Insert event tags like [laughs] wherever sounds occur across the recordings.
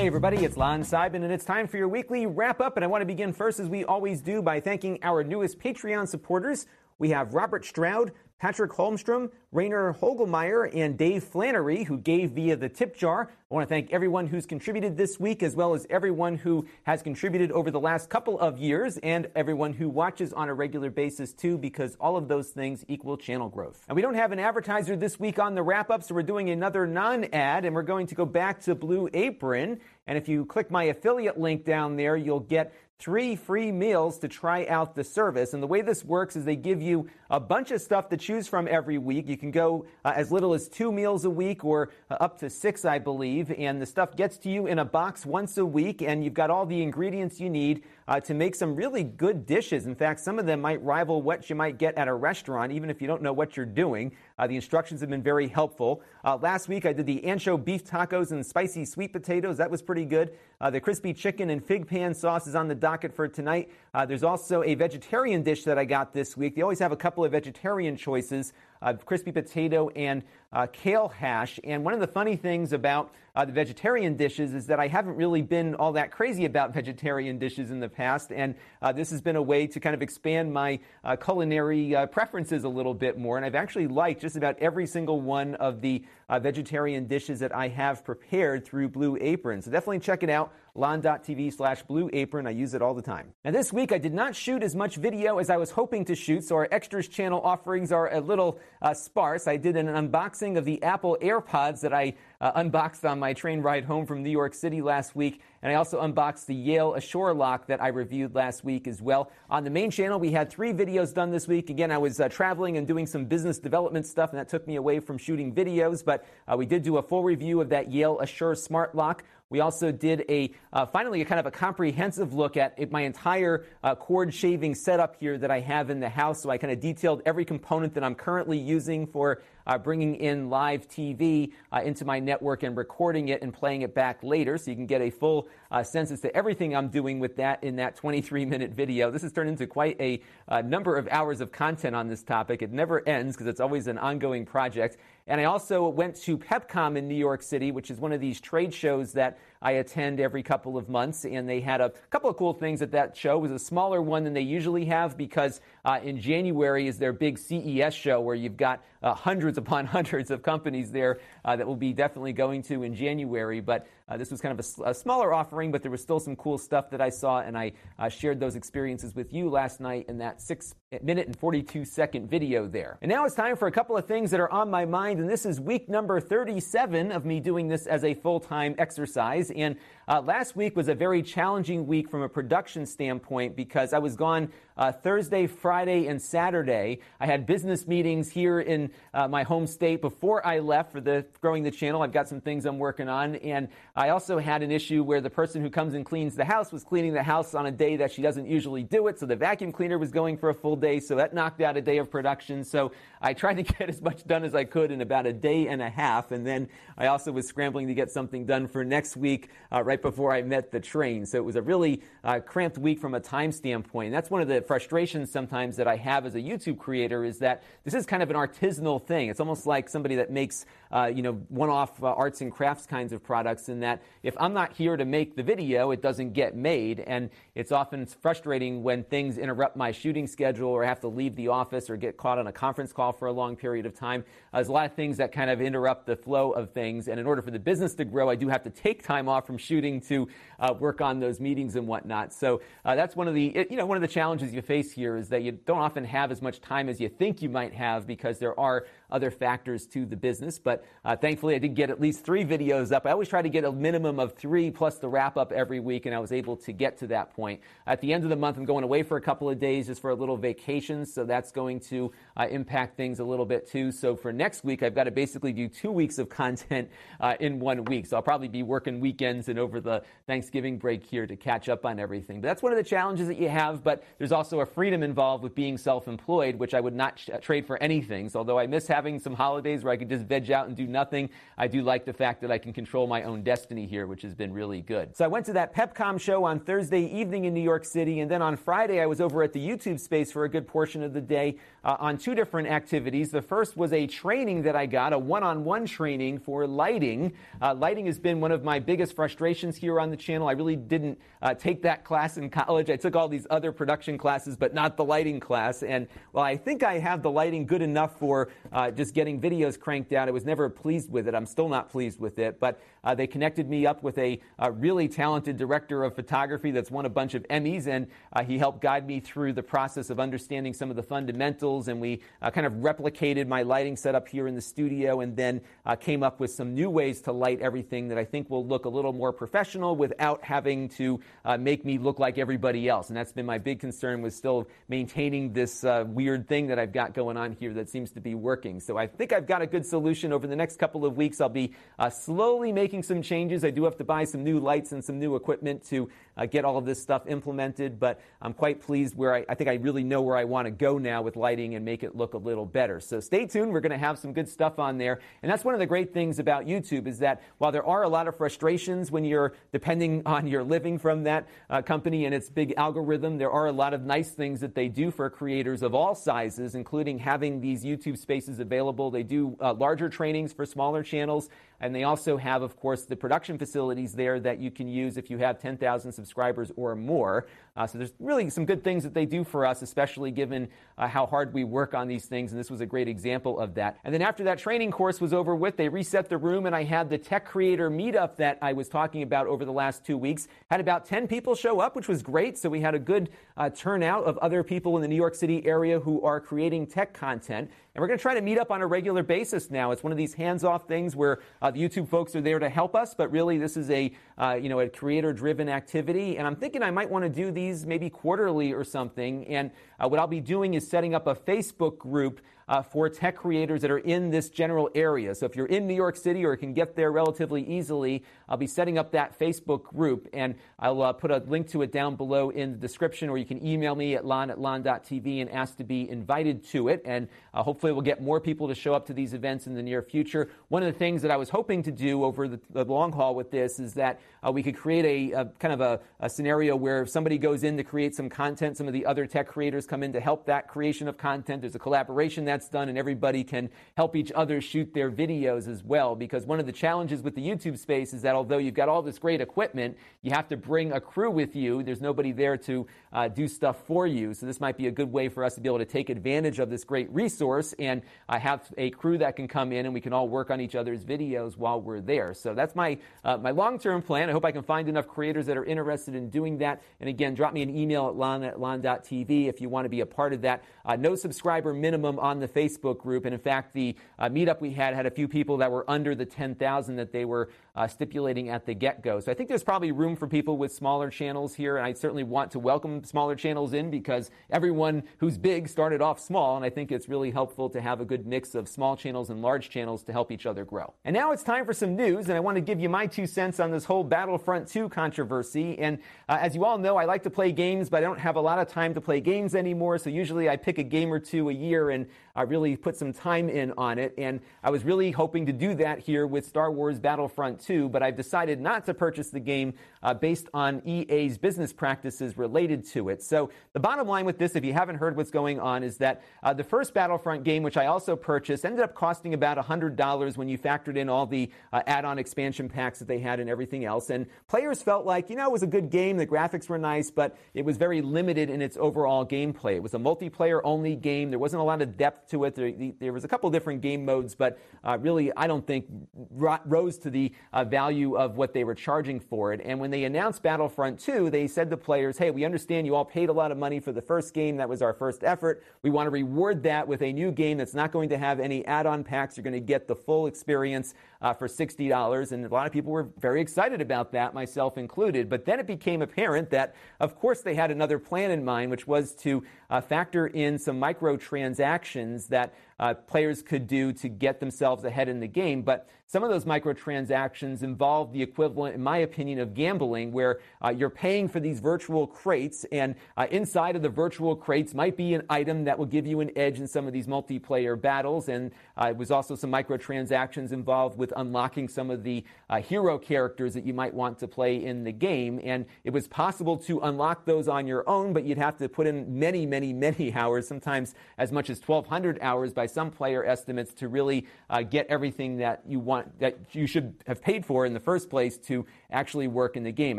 Hey everybody, it's Lon Seidman, and it's time for your weekly wrap up. And I want to begin first, as we always do, by thanking our newest Patreon supporters. We have Robert Stroud, Patrick Holmstrom, Rainer Hogelmeyer, and Dave Flannery, who gave via the tip jar. I want to thank everyone who's contributed this week, as well as everyone who has contributed over the last couple of years, and everyone who watches on a regular basis too, because all of those things equal channel growth. And we don't have an advertiser this week on the wrap up, so we're doing another non ad, and we're going to go back to Blue Apron. And if you click my affiliate link down there, you'll get three free meals to try out the service. And the way this works is they give you a bunch of stuff to choose from every week. You can go uh, as little as two meals a week or uh, up to six, I believe. And the stuff gets to you in a box once a week, and you've got all the ingredients you need uh, to make some really good dishes. In fact, some of them might rival what you might get at a restaurant, even if you don't know what you're doing. Uh, the instructions have been very helpful. Uh, last week, I did the ancho beef tacos and spicy sweet potatoes. That was pretty good. Uh, the crispy chicken and fig pan sauce is on the docket for tonight. Uh, there's also a vegetarian dish that I got this week. They always have a couple of vegetarian choices uh, crispy potato and uh, kale hash. And one of the funny things about uh, the vegetarian dishes is that I haven't really been all that crazy about [laughs] vegetarian dishes in the past. And uh, this has been a way to kind of expand my uh, culinary uh, preferences a little bit more. And I've actually liked just about every single one of the vegetarian dishes that I have prepared through Blue Apron. So definitely check it out lon.tv slash blue apron. I use it all the time. Now, this week I did not shoot as much video as I was hoping to shoot, so our extras channel offerings are a little uh, sparse. I did an unboxing of the Apple AirPods that I uh, unboxed on my train ride home from New York City last week. And I also unboxed the Yale Assure lock that I reviewed last week as well. On the main channel, we had three videos done this week. Again, I was uh, traveling and doing some business development stuff, and that took me away from shooting videos. But uh, we did do a full review of that Yale Assure smart lock. We also did a uh, finally a kind of a comprehensive look at my entire uh, cord shaving setup here that I have in the house. So I kind of detailed every component that I'm currently using for uh, bringing in live TV uh, into my network and recording it and playing it back later so you can get a full uh, sense as to everything I'm doing with that in that 23 minute video. This has turned into quite a uh, number of hours of content on this topic. It never ends because it's always an ongoing project. And I also went to PepCom in New York City, which is one of these trade shows that I attend every couple of months. And they had a couple of cool things at that show. It was a smaller one than they usually have because uh, in January is their big CES show where you've got uh, hundreds upon [laughs] hundreds of companies there uh, that will be definitely going to in January. But uh, this was kind of a, a, smaller offering, but there was still some cool stuff that I saw, and I shared those experiences with you last night in that six minute and 42 second video there. And now it's time for a couple of things that are on my mind, and this is week number 37 of me doing this as a full time exercise. And uh, last week was a very challenging week from a production standpoint because I was gone uh, Thursday, Friday, and Saturday. I had business meetings here in uh, my home state before I left for the growing the channel. I've got some things I'm working on, and I also had an issue where the person who comes and cleans the house was cleaning the house on a day that she doesn't usually do it. So the vacuum cleaner was going for a full day, so that knocked out a day of production. So I tried to [laughs] get as much done as I could in about a day and a half, and then I also was scrambling to get something done for next week uh, right before I met the train. So it was a really uh, cramped week from a time standpoint. And that's one of the frustrations sometimes that I have as a YouTube creator is that this is kind of an artisanal thing. It's almost like somebody that makes, uh, you know, one-off uh, arts and crafts kinds of products in that if I'm not here to make the video, it doesn't get made. And it's often frustrating when things interrupt my shooting schedule or I have to leave the office or get caught on a conference call for a long period of time. There's a lot of things that kind of interrupt the flow of things. And in order for the business to grow, I do have to take time off from shooting to uh, work on those meetings and whatnot. So uh, that's one of the, you know, one of the challenges you face here is that you don't often have as much time as you think you might have because there are other factors to the business. But uh, thankfully, I did get at least three videos up. I always try to get a minimum of three plus the wrap up every week, and I was able to get to that point. At the end of the month, I'm going away for a couple of days just for a little vacation, so that's going to uh, impact things a little bit too. So for next week, I've got to basically do two weeks of [laughs] content uh, in one week. So I'll probably be working weekends and over the Thanksgiving break here to catch up on everything. But that's one of the challenges that you have. But there's also a freedom involved with being self-employed, which I would not sh- trade for anything. So although I miss having some holidays where I could just veg out and do nothing, I do like the fact that I can control my own destiny here, which has been really good. So I went to that PepCom show on Thursday evening in New York City, and then on Friday I was over at the YouTube space for a good portion of the day uh, on two different activities. The first was a training that I got, a one-on-one training for lighting. Uh, lighting has been one of my biggest frustrations here on the channel. I really didn't uh, take that class in college. I took all these other production classes, but not the lighting class. And while I think I have the lighting good enough for uh, just getting videos cranked out, I was never pleased with it. I'm still not pleased with it. But uh, they connected me up with a, a, really talented director of photography that's won a bunch of Emmys, and uh, he helped guide me through the process of understanding some of the fundamentals. And we uh, kind of replicated my lighting setup here in the studio, and then uh, came up with some new ways to light everything that I think will look a little more professional without having to uh, make me look like everybody else. And that's been my big concern was still maintaining this uh, weird thing that I've got going on here that seems to be working. So I think I've got a good solution over the next couple of weeks. I'll be slowly making making some changes. I do have to buy some new lights and some new equipment to uh, get all of this stuff implemented, but I'm quite pleased where I, I think I really know where I want to go now with lighting and make it look a little better. So stay tuned. We're going to have some good stuff on there. And that's one of the great things about YouTube is that while there are a lot of frustrations when you're depending on your living from that uh, company and its big algorithm, there are a lot of nice things that they do for creators of all sizes, including having these YouTube spaces available. They do uh, larger trainings for smaller channels and they also have, of course, the production facilities there that you can use if you have 10,000 subscribers or more. Uh, so there's really some good things that they do for us, especially given uh, how hard we work on these things. And this was a great example of that. And then after that training course was over with, they reset the room and I had the tech creator meetup that I was talking about over the last two weeks. Had about 10 people show up, which was great. So we had a good uh, turnout of other people in the New York City area who are creating tech content. We're going to try to meet up on a regular basis now. It's one of these hands-off things where uh, the YouTube folks are there to help us, but really this is a uh, you know a creator-driven activity. And I'm thinking I might want to do these maybe quarterly or something. And uh, what I'll be doing is setting up a Facebook group uh, for tech creators that are in this general area. So if you're in New York City or can get there relatively easily, I'll be setting up that Facebook group and I'll uh, put a link to it down below in the description or you can email me at lon at lon.tv and ask to be invited to it. And uh, hopefully we'll get more people to show up to these events in the near future. One of the things that I was hoping to do over the, the long haul with this is that uh, we could create a, a kind of a, a scenario where if somebody goes in to create some content, some of the other tech creators come in to help that creation of content. There's a collaboration that's done and everybody can help each other shoot their videos as well. Because one of the challenges with the YouTube space is that although you've got all this great equipment, you have to bring a crew with you. There's nobody there to uh, do stuff for you. So this might be a good way for us to be able to take advantage of this great resource and uh, have a crew that can come in and we can all work on each other's videos while we're there. So that's my uh, my long-term plan. I hope I can find enough creators that are interested in doing that. And again, drop me an email at lon at lon.tv if you want to be a part of that. Uh, no subscriber minimum on the Facebook group. And in fact, the uh, meetup we had had a few people that were under the 10,000 that they were uh, stipulating at the get-go. So I think there's probably room for people with smaller channels here. And I certainly want to welcome smaller channels in because everyone who's big started off small. And I think it's really helpful to have a good mix of small channels and large channels to help each other grow. And now it's time for some news. And I want to give you my two cents on this whole Battlefront 2 controversy. And uh, as you all know, I like to play games, but I don't have a lot of time to play games anymore. So usually I pick a game or two a year and I really put some time in on it. And I was really hoping to do that here with Star Wars Battlefront 2, but I've decided not to purchase the game uh, based on EA's business practices related to it. So the bottom line with this, if you haven't heard what's going on, is that uh, the first Battlefront game, which I also purchased, ended up costing about $100 when you factored in all the uh, add-on expansion packs that they had and everything else. And players felt like, you know, it was a good game, the graphics were nice, but it was very limited in its overall gameplay. It was a multiplayer only game. There wasn't a lot of depth to it. There, there was a couple different game modes, but uh, really, I don't think rose to the uh, value of what they were charging for it. And when they announced Battlefront 2, they said to players, hey, we understand you all paid a lot of money for the first game. That was our first effort. We want to reward that with a new game that's not going to have any add on packs. You're going to get the full experience uh, for $60. And a lot of people were very excited about that, myself included. But then it became apparent that, of course, they had another plan in mind, which was to uh, factor in some microtransactions that uh, players could do to get themselves ahead in the game. But some of those microtransactions involve the equivalent, in my opinion, of gambling, where uh, you're paying for these virtual crates, and uh, inside of the virtual crates might be an item that will give you an edge in some of these multiplayer battles. And uh, it was also some microtransactions involved with unlocking some of the uh, hero characters that you might want to play in the game. And it was possible to unlock those on your own, but you'd have to put in many, many, many [laughs] hours, sometimes as much as 1,200 hours by some player estimates, to really uh, get everything that you want that you should have paid for in the first place to actually work in the game.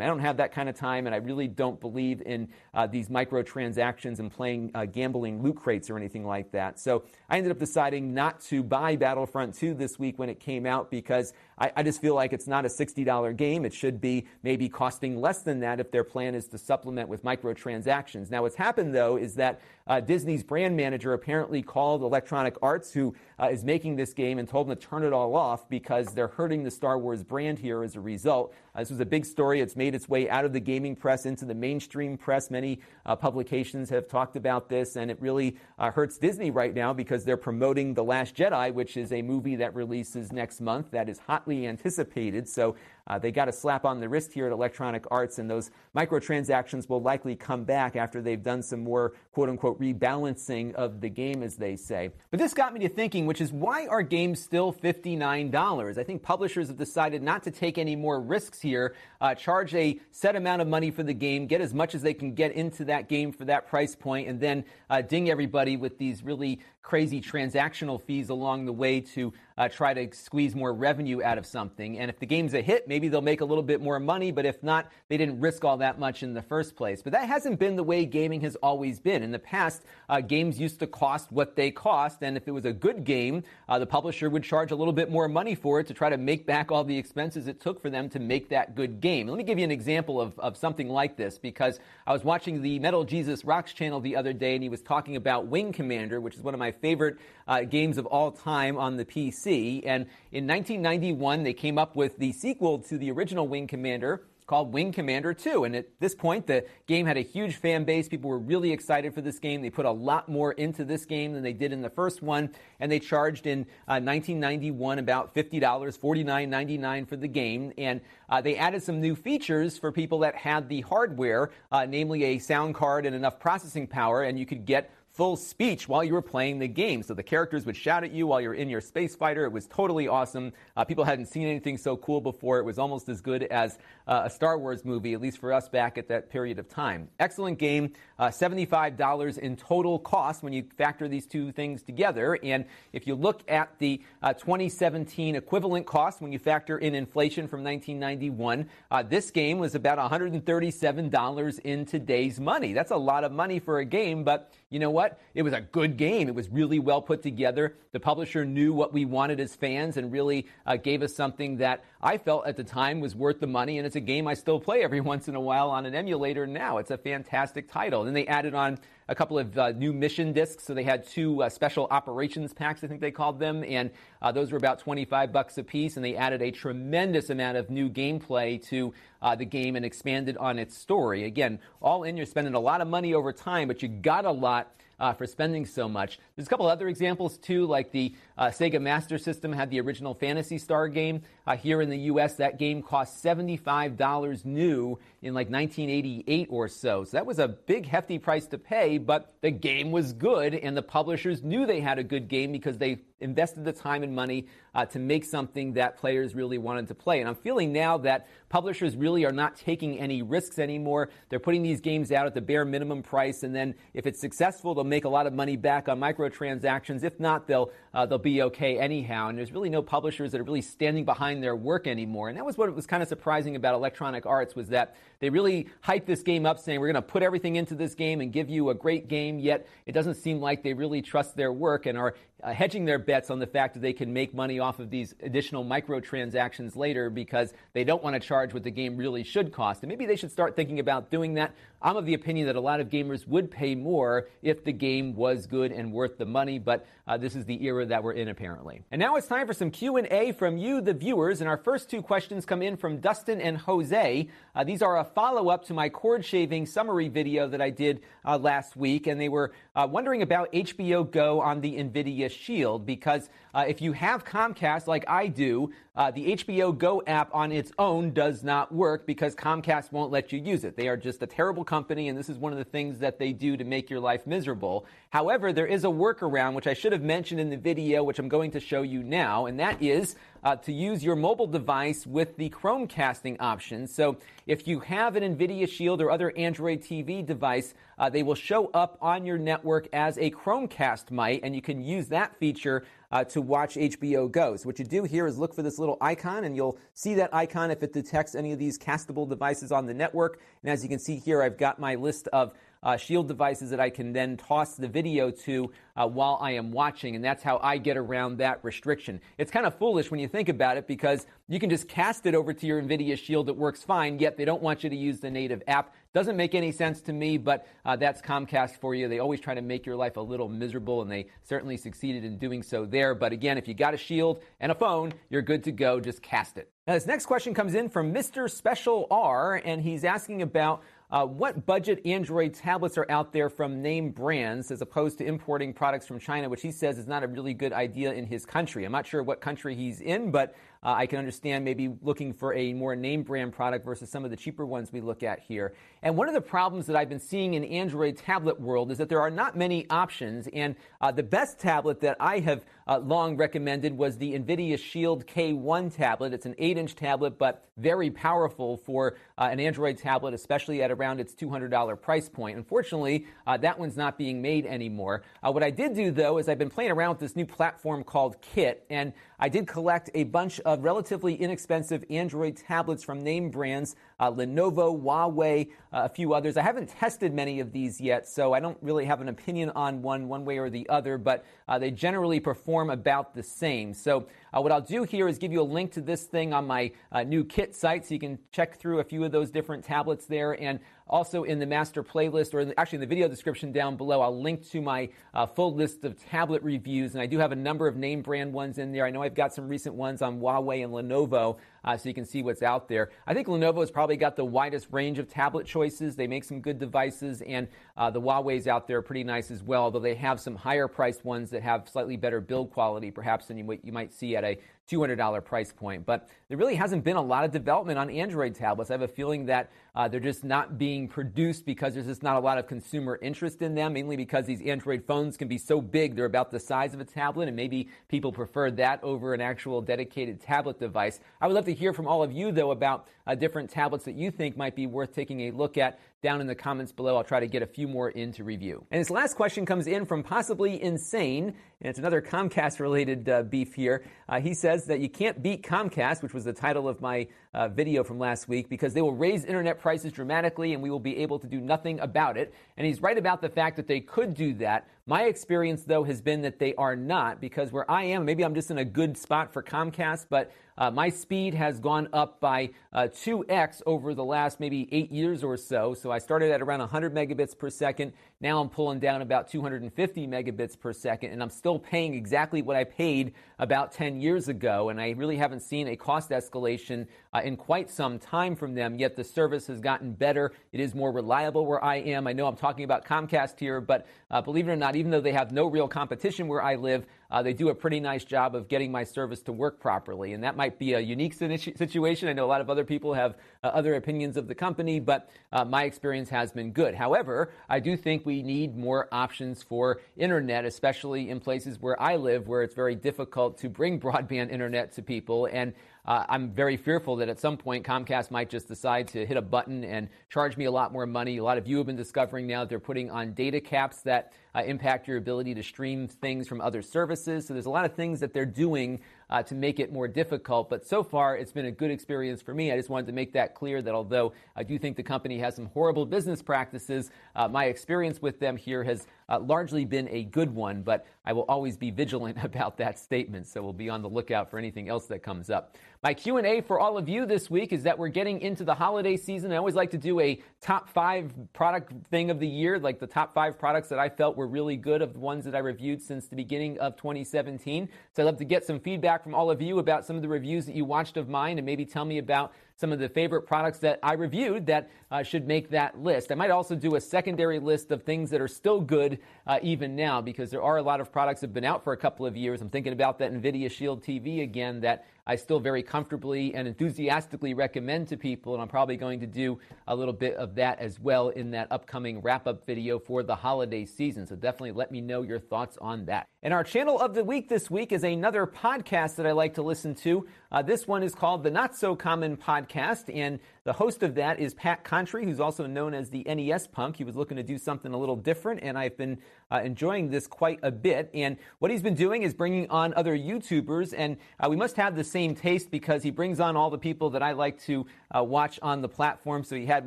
I don't have that kind of time, and I really don't believe in uh, these microtransactions and playing uh, gambling loot crates or anything like that. So I ended up deciding not to buy Battlefront 2 this week when it came out because I, I just feel like it's not a $60 game. It should be maybe costing less than that if their plan is to supplement with microtransactions. Now, what's happened though is that uh, Disney's brand manager apparently called Electronic Arts, who uh, is making this game, and told them to turn it all off because they're hurting the Star Wars brand here as a result. Uh, this was a big story. It's made its way out of the gaming press into the mainstream press. Many uh, publications have talked about this, and it really uh, hurts Disney right now because they're promoting The Last Jedi, which is a movie that releases next month that is hotly anticipated. So uh, they got a slap on the wrist here at Electronic Arts, and those microtransactions will likely come back after they've done some more quote unquote rebalancing of the game, as they say. But this got me to thinking, which is why are games still $59? I think publishers have decided not to take any more risks here, uh, charge a set amount of money for the game, get as much as they can get into that game for that price point, and then uh, ding everybody with these really crazy transactional fees along the way to uh, try to squeeze more revenue out of something. And if the game's a hit, maybe they'll make a little bit more money, but if not, they didn't risk all that much in the first place. But that hasn't been the way gaming has always been. In the past, uh, games used to cost what they cost, and if it was a good game, uh, the publisher would charge a little bit more money for it to try to make back all the expenses it took for them to make that good game. Let me give you an example of, of something like this because I was watching the Metal Jesus Rocks channel the other day, and he was talking about Wing Commander, which is one of my favorite uh, games of all time on the PC. And in 1991, they came up with the sequel to the original Wing Commander called Wing Commander 2. And at this point, the game had a huge fan base. People were really excited for this game. They put a lot more into this game than they did in the first one. And they charged in uh, 1991 about $50, $49.99 for the game. And uh, they added some new features for people that had the hardware, uh, namely a sound card and enough processing power. And you could get full speech while you were playing the game. So the characters would shout at you while you're in your space fighter. It was totally awesome. Uh, people hadn't seen anything so cool before. It was almost as good as uh, a Star Wars movie, at least for us back at that period of time. Excellent game. Uh, $75 in total cost when you factor these two things together. And if you look at the uh, 2017 equivalent cost when you factor in inflation from 1991, uh, this game was about $137 in today's money. That's a lot of money for a game, but you know what? It was a good game. It was really well put together. The publisher knew what we wanted as fans and really uh, gave us something that I felt at the time was worth the money. And it's a game I still play every [laughs] once in a while on an emulator now. It's a fantastic title. And then they added on a couple of uh, new mission discs. So they had two uh, special operations packs, I think they called them, and uh, those were about 25 bucks a piece. And they added a tremendous amount of new gameplay to uh, the game and expanded on its story. Again, all in, you're spending a lot of money over time, but you got a lot uh, for spending so much. There's a couple other examples too, like the uh, Sega Master System had the original Phantasy Star game. Uh, here in the U.S., that game cost $75 new in like 1988 or so. So that was a big, hefty price to pay, but the game was good, and the publishers knew they had a good game because they invested the time and money uh, to make something that players really wanted to play. And I'm feeling now that publishers really are not taking any risks anymore. They're putting these games out at the bare minimum price, and then if it's successful, they'll make a lot of money back on microtransactions. If not, they'll uh, they'll be be okay anyhow. And there's really no publishers that are really standing behind their work anymore. And that was what was kind of surprising about Electronic Arts was that they really hyped this game up saying we're going to put everything into this game and give you a great game, yet it doesn't seem like they really trust their work and are uh, hedging their bets on the fact that they can make money off of these additional microtransactions later because they don't want to charge what the game really should cost. And maybe they should start thinking about doing that. I'm of the opinion that a lot of gamers would pay more if the game was good and worth the money, but uh, this is the era that we're in apparently. And now it's time for some Q&A from you, the viewers. And our first two questions come in from Dustin and Jose. Uh, these are a follow-up to my cord shaving summary video that I did uh, last week, and they were uh, wondering about HBO Go on the NVIDIA Shield because uh, if you have Comcast like I do, uh, the HBO Go app on its own does not work because Comcast won't let you use it. They are just a terrible company, and this is one of the things that they do to make your life miserable. However, there is a workaround, which I should have mentioned in the video, which I'm going to show you now, and that is uh, to use your mobile device with the Chromecasting option. So if you have an NVIDIA Shield or other Android TV device, uh, they will show up on your network as a Chromecast might, and you can use that feature uh, to watch HBO Go. So what you do here is look for this little icon, and you'll see that icon if it detects any of these castable devices on the network. And as you can see here, I've got my list of uh, Shield devices that I can then toss the video to uh, while I am watching, and that's how I get around that restriction. It's kind of foolish when you think about it because you can just cast it over to your NVIDIA Shield. It works fine, yet they don't want you to use the native app. Doesn't make any sense to me, but uh, that's Comcast for you. They always try to make your life a little miserable, and they certainly succeeded in doing so there. But again, if you got a Shield and a phone, you're good to go. Just cast it. Now, this next question comes in from Mr. Special R, and he's asking about uh, what budget Android tablets are out there from name brands as opposed to importing products from China, which he says is not a really good idea in his country? I'm not sure what country he's in, but uh, I can understand maybe looking for a more name brand product versus some of the cheaper ones we look at here. And one of the problems that I've been seeing in Android tablet world is that there are not many options. And uh, the best tablet that I have uh, long recommended was the NVIDIA Shield K1 tablet. It's an 8 inch tablet, but very powerful for uh, an Android tablet, especially at around its $200 price point. Unfortunately, uh, that one's not being made anymore. Uh, what I did do, though, is I've been playing around with this new platform called Kit, and I did collect a bunch of relatively inexpensive Android tablets from name brands, uh, Lenovo, Huawei, uh, a few others. I haven't tested many of these yet, so I don't really have an opinion on one one way or the other, but they generally perform about the same. So uh, what I'll do here is give you a link to this thing on my uh, new kit site so you can check through a few of those different tablets there. And also in the master playlist, or in the, actually in the video description down below, I'll link to my uh, full list of tablet reviews. And I do have a number of name brand ones in there. I know I've got some recent ones on Huawei and Lenovo, uh, so you can see what's out there. I think Lenovo has probably got the widest range of tablet choices. They make some good devices, and uh, the Huawei's out there are pretty nice as well, though they have some higher priced ones that have slightly better build quality, perhaps than you, you might see at a $200 price point. But there really hasn't been a lot of development on Android tablets. I have a feeling that uh, they're just not being produced because there's just not a lot of consumer interest in them, mainly because these Android phones can be so big, they're about the size of a tablet, and maybe people prefer that over an actual dedicated tablet device. I would love to hear from all of you, though, about uh, different tablets that you think might be worth taking a look at down in the comments below. I'll try to get a few more into review. And this last question comes in from Possibly Insane, and it's another Comcast related uh, beef here. Uh, he says that you can't beat Comcast, which was the title of my uh, video from last week, because they will raise internet prices dramatically and we will be able to do nothing about it. And he's right about the fact that they could do that. My experience, though, has been that they are not, because where I am, maybe I'm just in a good spot for Comcast, but uh, my speed has gone up by uh, 2x over the last maybe eight years or so. So I started at around 100 megabits per second. Now I'm pulling down about 250 megabits per second, and I'm still paying exactly what I paid about 10 years ago. And I really haven't seen a cost escalation uh, in quite some time from them, yet the service has gotten better. It is more reliable where I am. I know I'm talking about Comcast here, but uh, believe it or not, even though they have no real competition where I live, uh, they do a pretty nice job of getting my service to work properly. And that might be a unique situation. I know a lot of other people have uh, other opinions of the company, but uh, my experience has been good. However, I do think we need more options for internet, especially in places where I live, where it's very difficult to bring [laughs] broadband internet to people. And uh, I'm very fearful that at some point Comcast might just decide to hit a button and charge me a lot more money. A lot of you have been discovering now that they're putting on data caps that uh, impact your ability to stream things from other services. So there's a lot of things that they're doing uh, to make it more difficult. But so far, it's been a good experience for me. I just wanted to make that clear that although I do think the company has some horrible business practices, uh, my experience with them here has uh, largely been a good one. But I will always be vigilant [laughs] about that statement. So we'll be on the lookout for anything else that comes up. My Q&A for all of you this week is that we're getting into the holiday season. I always like to do a top five product thing of the year, like the top five products that I felt were really good of the ones that I reviewed since the beginning of 2017. So I'd love to get some feedback from all of you about some of the reviews that you watched of mine and maybe tell me about some of the favorite products that I reviewed that uh, should make that list. I might also do a secondary list of things that are still good uh, even now because there are a lot of products that have been out for a couple of years. I'm thinking about that NVIDIA Shield TV again that I still very comfortably and enthusiastically recommend to people, and I'm probably going to do a little bit of that as well in that upcoming wrap up video for the holiday season. So definitely let me know your thoughts on that. And our channel of the week this week is another podcast that I like to listen to. Uh, this one is called the Not So Common Podcast, and the host of that is Pat Contri, who's also known as the NES Punk. He was looking to do something a little different, and I've been uh, enjoying this quite a bit. And what he's been doing is bringing on other YouTubers, and uh, we must have the same taste because he brings on all the people that I like to uh, watch on the platform. So he had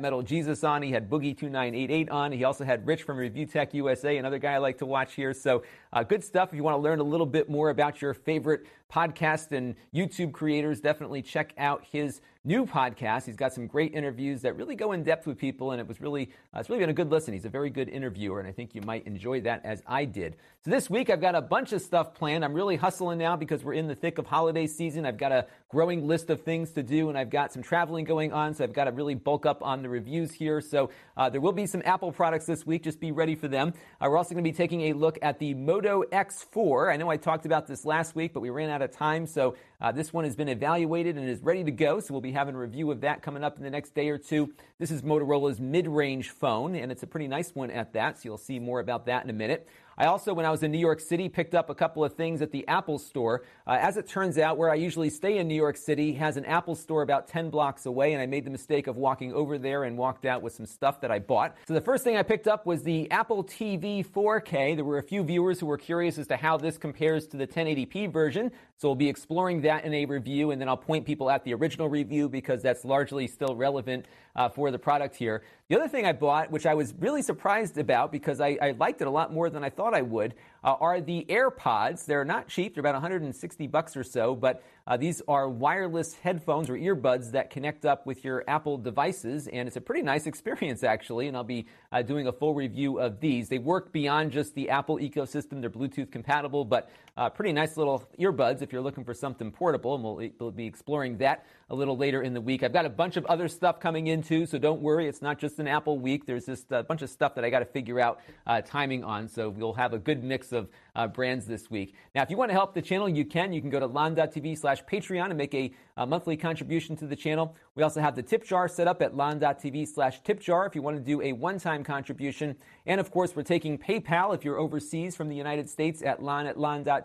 Metal Jesus on, he had Boogie2988 on, he also had Rich from Review Tech USA, another guy I like to watch here. So uh, good stuff. If you want to learn a little bit more about your favorite podcast and YouTube creators, definitely check out his new podcast. He's got some great interviews that really go in depth with people, and it was really uh, it's really been a good listen. He's a very good interviewer, and I think you might enjoy that as I did. So this week I've got a bunch of stuff planned. I'm really hustling now because we're in the thick of holiday season. I've got a growing list of things to do, and I've got some traveling going on, so I've got to really bulk up on the reviews here. So uh, there will be some Apple products this week. Just be ready for them. Uh, we're also going to be taking a look at the Moto X4. I know I talked about this last week, but we ran out of time, so uh, this one has been evaluated and is ready to go, so we'll be having a review of that coming up in the next day or two. This is Motorola's mid-range phone, and it's a pretty nice one at that, so you'll see more about that in a minute. I also, when I was in New York City, picked up a couple of things at the Apple store. Uh, as it turns out, where I usually stay in New York City has an Apple store about 10 blocks away, and I made the mistake of walking over there and walked out with some stuff that I bought. So the first thing I picked up was the Apple TV 4K. There were a few viewers who were curious as to how this compares to the 1080p version, so we'll be exploring that in a review, and then I'll point people at the original review because that's largely still relevant uh, for the product here. The other thing I bought, which I was really surprised about because I, I liked it a lot more than I thought I would, uh, are the AirPods. They're not cheap; they're about 160 bucks or so, but uh, these are wireless headphones or earbuds that connect up with your Apple devices, and it's a pretty nice [laughs] experience actually. And I'll be uh, doing a full review of these. They work beyond just the Apple ecosystem; they're Bluetooth compatible, but uh, pretty nice little earbuds if you're looking for something portable. And we'll, we'll be exploring that a little later in the week. I've got a bunch of other stuff coming in too, so don't worry. It's not just an Apple week. There's just a bunch of stuff that I got to figure out uh, timing on. So we'll have a good mix of uh, brands this week. Now, if you want to help the channel, you can. You can go to lon.tv slash Patreon and make a, a, monthly contribution to the channel. We also have the tip jar set up at lon.tv slash tip jar if you want to do a one-time contribution. And of course, we're taking PayPal if you're overseas from the United States at lon at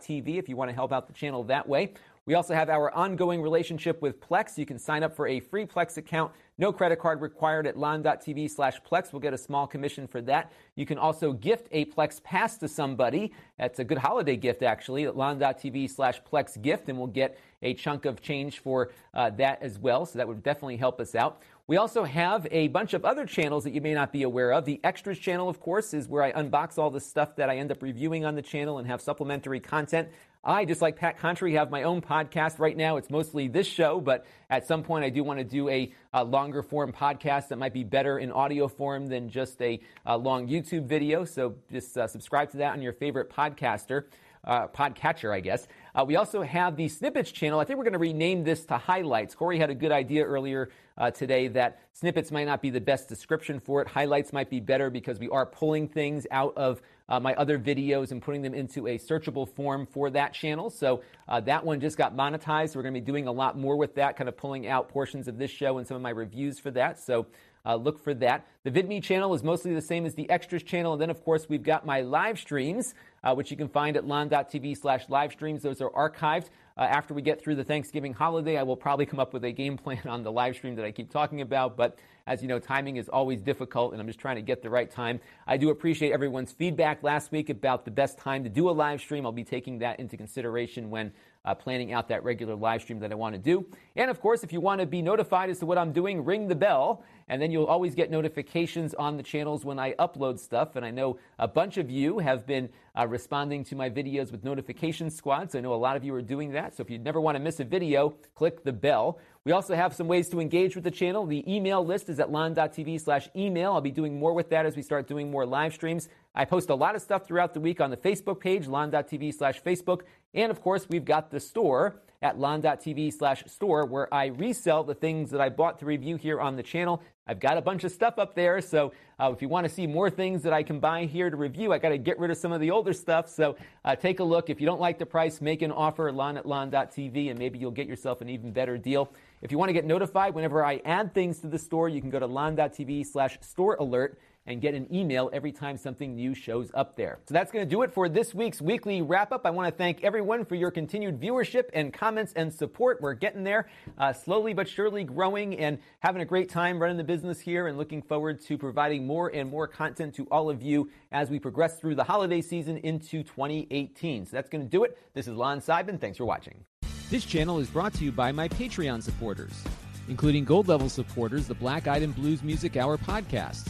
if you want to help out the channel that way. We also have our ongoing relationship with Plex. You can sign up for a free Plex account. No credit card required at lon.tv slash Plex. We'll get a small commission for that. You can also gift a Plex pass to somebody. That's a good holiday gift, actually, at lon.tv slash Plex gift, and we'll get a chunk of change for uh, that as well. So that would definitely help us out. We also have a bunch of other channels that you may not be aware of. The Extras channel, of course, is where I unbox all the stuff that I end up reviewing on the channel and have supplementary content. I, just like Pat Contri, have my own podcast right now. It's mostly this show, but at some point I do want to do a, a longer form podcast that might be better in audio form than just a, a long YouTube video. So just uh, subscribe to that on your favorite podcaster uh, podcatcher, I guess. Uh, we also have the snippets channel. I think we're going to rename this to highlights. Corey had a good idea earlier uh, today that snippets might not be the best description for it. Highlights might be better because we are pulling things out of uh, my other videos and putting them into a searchable form for that channel. So uh, that one just got monetized. We're going to be doing a lot more with that, kind of pulling out portions of this show and some of my reviews for that. So uh, look for that. The VidMe channel is mostly the same as the Extras channel. And then, of course, we've got my live streams, uh, which you can find at lon.tv slash live streams. Those are archived. uh, after we get through the Thanksgiving holiday, I will probably come up with a game plan on the live stream that I keep talking about. But as you know, timing is always difficult, and I'm just trying to get the right time. I do appreciate everyone's feedback last week about the best time to do a live stream. I'll be taking that into consideration when uh, planning out that regular live stream that I want to do. And of course, if you want to be notified as to what I'm doing, ring the bell, and then you'll always get notifications on the channels when I upload stuff. And I know a bunch of you have been uh, responding to my videos with notification squads. I know a lot of you are doing that. So if you never want to miss a video, click the bell. We also have some ways to engage with the channel. The email list is at lon.tv slash email. I'll be doing more with that as we start doing more live streams. I post a lot of stuff throughout the week on the Facebook page, lon.tv slash Facebook. And of course, we've got the store at lon.tv slash store where I resell the things that I bought to review here on the channel. I've got a bunch of stuff up there, so uh, if you want to see more things that I can buy here to review, I got to get rid of some of the older stuff. So uh, take a look. If you don't like the price, make an offer lon at lon.tv, and maybe you'll get yourself an even better deal. If you want to get notified whenever I add things to the store, you can go to lon.tv slash store alert and get an email every time something new shows up there. So that's going to do it for this week's weekly wrap up. I want to thank everyone for your continued viewership and comments and support. We're getting there, uh, slowly but surely growing and having a great time running the business here and looking forward to providing more and more content to all of you as we progress through the holiday season into 2018. So that's going to do it. This is Lon Seidman. Thanks for watching. This channel is brought to you by my Patreon supporters, including gold level supporters, the Black Eyed and Blues Music Hour podcast.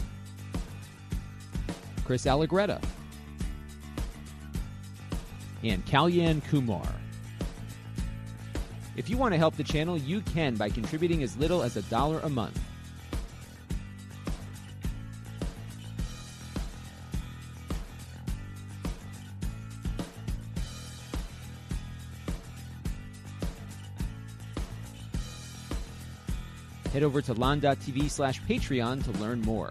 Chris Allegretta, and Kalyan Kumar. If you want to help the channel, you can by contributing as little as a dollar a month. Head over to lon.tv slash Patreon to learn more.